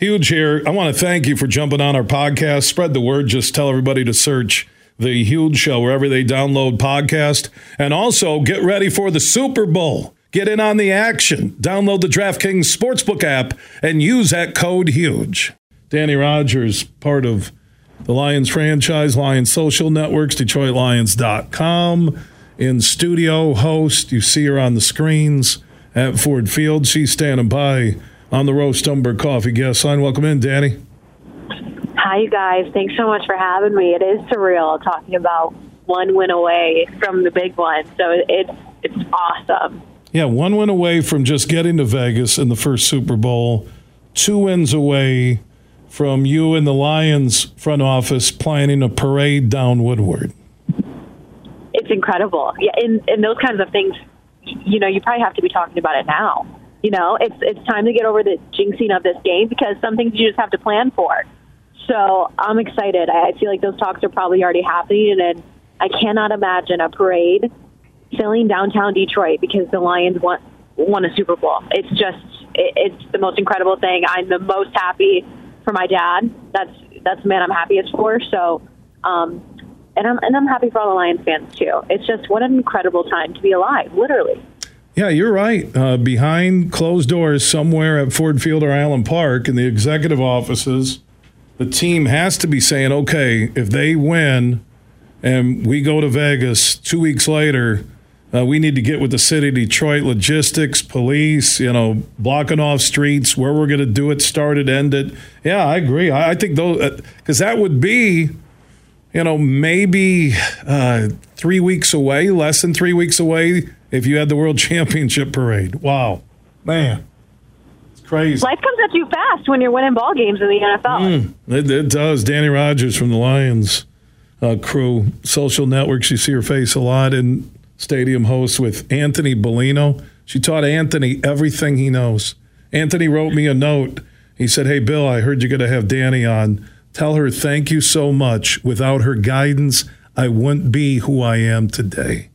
Huge here. I want to thank you for jumping on our podcast. Spread the word. Just tell everybody to search the Huge Show wherever they download podcast. And also get ready for the Super Bowl. Get in on the action. Download the DraftKings Sportsbook app and use that code HUGE. Dannie Rogers, part of the Lions franchise, Lions social networks, DetroitLions.com. In studio host, you see her on the screens at Ford Field. She's standing by on the Roast Umber Coffee guest line. Welcome in, Dannie. Hi, you guys. Thanks so much for having me. It is surreal talking about one win away from the big one. So it's it's awesome. Yeah, one win away from just getting to Vegas in the first Super Bowl, two wins away from you and the Lions front office planning a parade down Woodward. It's incredible. Yeah, and, and those kinds of things, you know, you probably have to be talking about it now. You know, it's it's time to get over the jinxing of this game because some things you just have to plan for. So I'm excited. I feel like those talks are probably already happening, and I cannot imagine a parade filling downtown Detroit because the Lions won won a Super Bowl. It's just it, it's the most incredible thing. I'm the most happy for my dad. That's that's the man I'm happiest for. So, um, and I'm and I'm happy for all the Lions fans too. It's just what an incredible time to be alive, literally. Yeah, you're right. Uh, behind closed doors, somewhere at Ford Field or Allen Park, in the executive offices, the team has to be saying, "Okay, if they win, and we go to Vegas two weeks later." Uh, we need to get with the city of Detroit logistics, police, you know, blocking off streets, where we're going to do it, start it, end it. Yeah, I agree. I, I think those, because uh, that would be, you know, maybe uh, three weeks away, less than three weeks away, if you had the World Championship parade. Wow. Man. It's crazy. Life comes at you fast when you're winning ball games in the NFL. Mm, it, it, does. Dannie Rogers from the Lions uh, crew, social networks, you see her face a lot. in Stadium hosts with Anthony Bellino. She taught Anthony everything he knows. Anthony wrote me a note. He said, Hey, Bill, I heard you're going to have Dannie on. Tell her thank you so much. Without her guidance, I wouldn't be who I am today.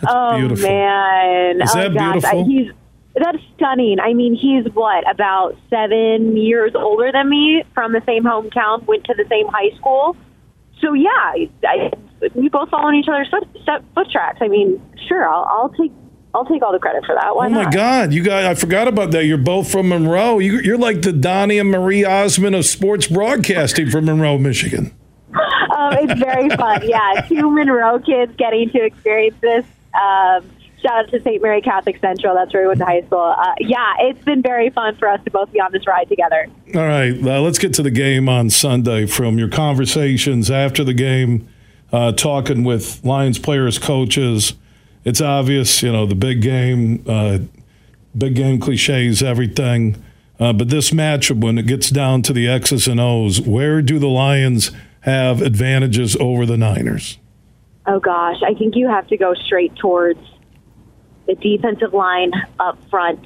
That's oh, beautiful. man. Is oh, that gosh. beautiful? I, he's, that's stunning. I mean, he's what, about seven years older than me from the same hometown, went to the same high school. So, yeah, I, we both follow in each other's foot, foot tracks. I mean, sure, I'll, I'll take I'll take all the credit for that. Why oh my not? God, you guys! I forgot about that. You're both from Monroe. You, are like the Donnie and Marie Osmond of sports broadcasting from Monroe, Michigan. Um, it's very fun. Yeah, two Monroe kids getting to experience this. Um, shout out to St. Mary Catholic Central. That's where we went to high school. Uh, yeah, it's been very fun for us to both be on this ride together. All right, uh, let's get to the game on Sunday. From your conversations after the game uh, talking with Lions players, coaches. It's obvious, you know, the big game, uh, big game cliches, everything. Uh, but this matchup, when it gets down to the X's and O's, where do the Lions have advantages over the Niners? Oh, gosh. I think you have to go straight towards the defensive line up front,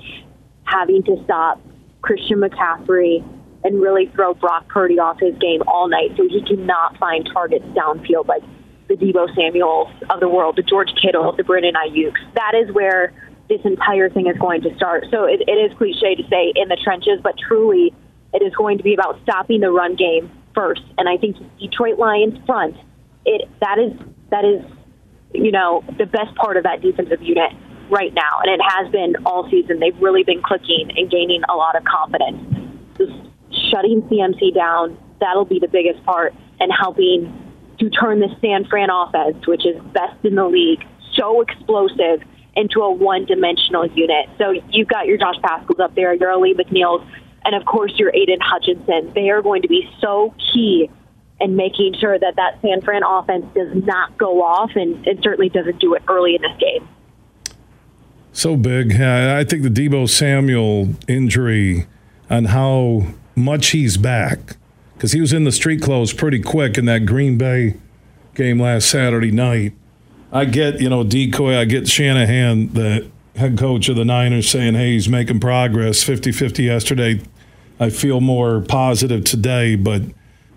having to stop Christian McCaffrey and really throw Brock Purdy off his game all night so he cannot find targets downfield like the Deebo Samuels of the world, the George Kittle, the Brandon Aiyuk's. That is where this entire thing is going to start. So it, it is cliche to say in the trenches, but truly it is going to be about stopping the run game first. And I think Detroit Lions front, it that is that is you know the best part of that defensive unit right now, and it has been all season. They've really been clicking and gaining a lot of confidence. Just shutting CMC down, that'll be the biggest part, and helping to turn the San Fran offense, which is best in the league, so explosive, into a one dimensional unit. So you've got your Josh Paschals up there, your Alim McNeill's, and of course your Aidan Hutchinson. They are going to be so key in making sure that that San Fran offense does not go off and, and certainly doesn't do it early in this game. So big. I think the Deebo Samuel injury and how much he's back because he was in the street clothes pretty quick in that Green Bay game last Saturday night. I get, you know, decoy, I get Shanahan, the head coach of the Niners, saying, hey, he's making progress 50 50 yesterday. I feel more positive today, but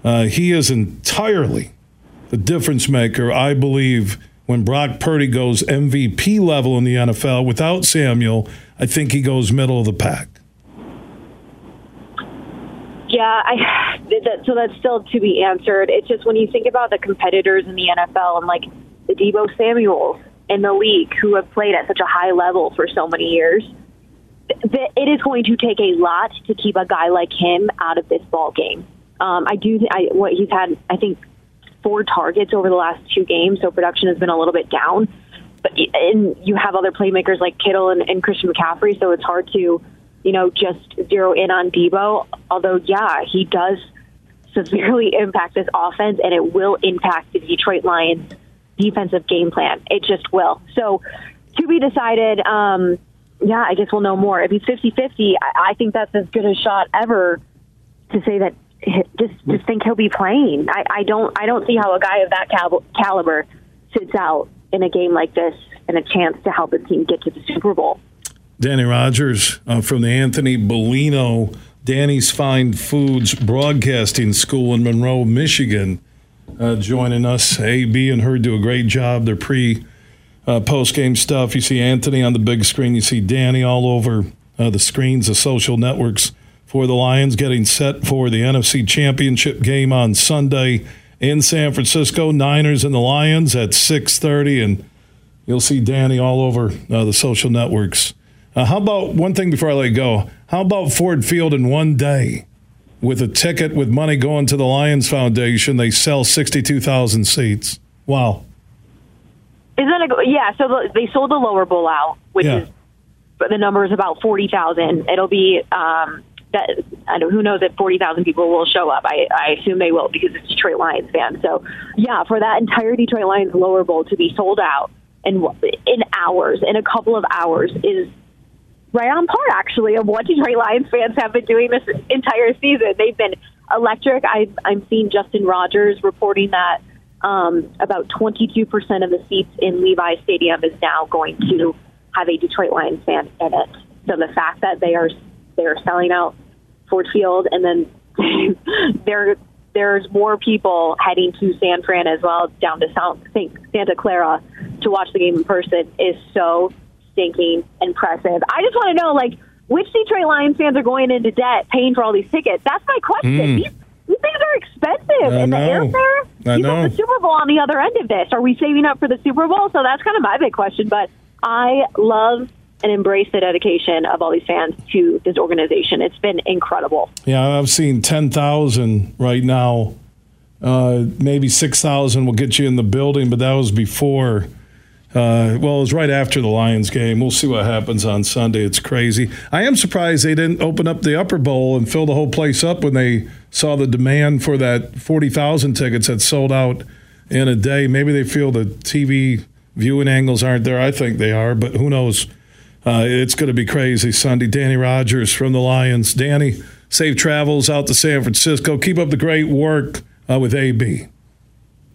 uh, he is entirely the difference maker, I believe. When Brock Purdy goes MVP level in the NFL without Samuel, I think he goes middle of the pack. Yeah, I that, so that's still to be answered. It's just when you think about the competitors in the NFL and like the Deebo Samuels in the league who have played at such a high level for so many years, it is going to take a lot to keep a guy like him out of this ball game. Um, I do. I what he's had. I think four targets over the last two games, so production has been a little bit down. But and you have other playmakers like Kittle and, and Christian McCaffrey, so it's hard to you know, just zero in on Deebo. Although, yeah, he does severely impact this offense, and it will impact the Detroit Lions' defensive game plan. It just will. So, to be decided. Um, yeah, I guess we'll know more. If he's 50-50, I, I think that's as good a shot ever to say that just just think he'll be playing. I, I don't I don't see how a guy of that cal- caliber sits out in a game like this and a chance to help his team get to the Super Bowl. Dannie Rogers uh, from the Anthony Bellino Dannie's Fine Foods Broadcasting School in Monroe, Michigan, uh, joining us. AB and her do a great job. Their pre uh, post game stuff. You see Anthony on the big screen. You see Dannie all over uh, the screens, the social networks for the Lions, getting set for the NFC Championship game on Sunday in San Francisco. Niners and the Lions at 6:30, and you'll see Dannie all over uh, the social networks uh, how about one thing before I let you go? How about Ford Field in one day with a ticket with money going to the Lions Foundation? They sell 62,000 seats. Wow. Isn't a, yeah, so they sold the lower bowl out, which yeah. is the number is about 40,000. It'll be um, that I know who knows if 40,000 people will show up. I, I assume they will because it's Detroit Lions fans. So, yeah, for that entire Detroit Lions lower bowl to be sold out in in hours, in a couple of hours is right on par, actually, of what Detroit Lions fans have been doing this entire season. They've been electric. I, I'm seeing Justin Rogers reporting that um, about 22% of the seats in Levi Stadium is now going to have a Detroit Lions fan in it. So the fact that they are they are selling out Ford Field, and then there there's more people heading to San Fran as well, down to South Santa Clara to watch the game in person is so stinking impressive. I just want to know, like, which Detroit Lions fans are going into debt paying for all these tickets? That's my question. Mm. These, these things are expensive, I and know. the airfare. I you know. the Super Bowl on the other end of this. Are we saving up for the Super Bowl? So that's kind of my big question. But I love and embrace the dedication of all these fans to this organization. It's been incredible. Yeah, I've seen ten thousand right now. Uh, maybe six thousand will get you in the building, but that was before uh, well, it was right after the Lions game. We'll see what happens on Sunday. It's crazy. I am surprised they didn't open up the upper bowl and fill the whole place up when they saw the demand for that 40,000 tickets that sold out in a day. Maybe they feel the TV viewing angles aren't there. I think they are, but who knows? Uh, it's going to be crazy Sunday. Dannie Rogers from the Lions. Dannie, safe travels out to San Francisco. Keep up the great work uh, with AB.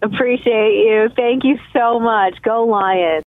Appreciate you. Thank you so much. Go Lions.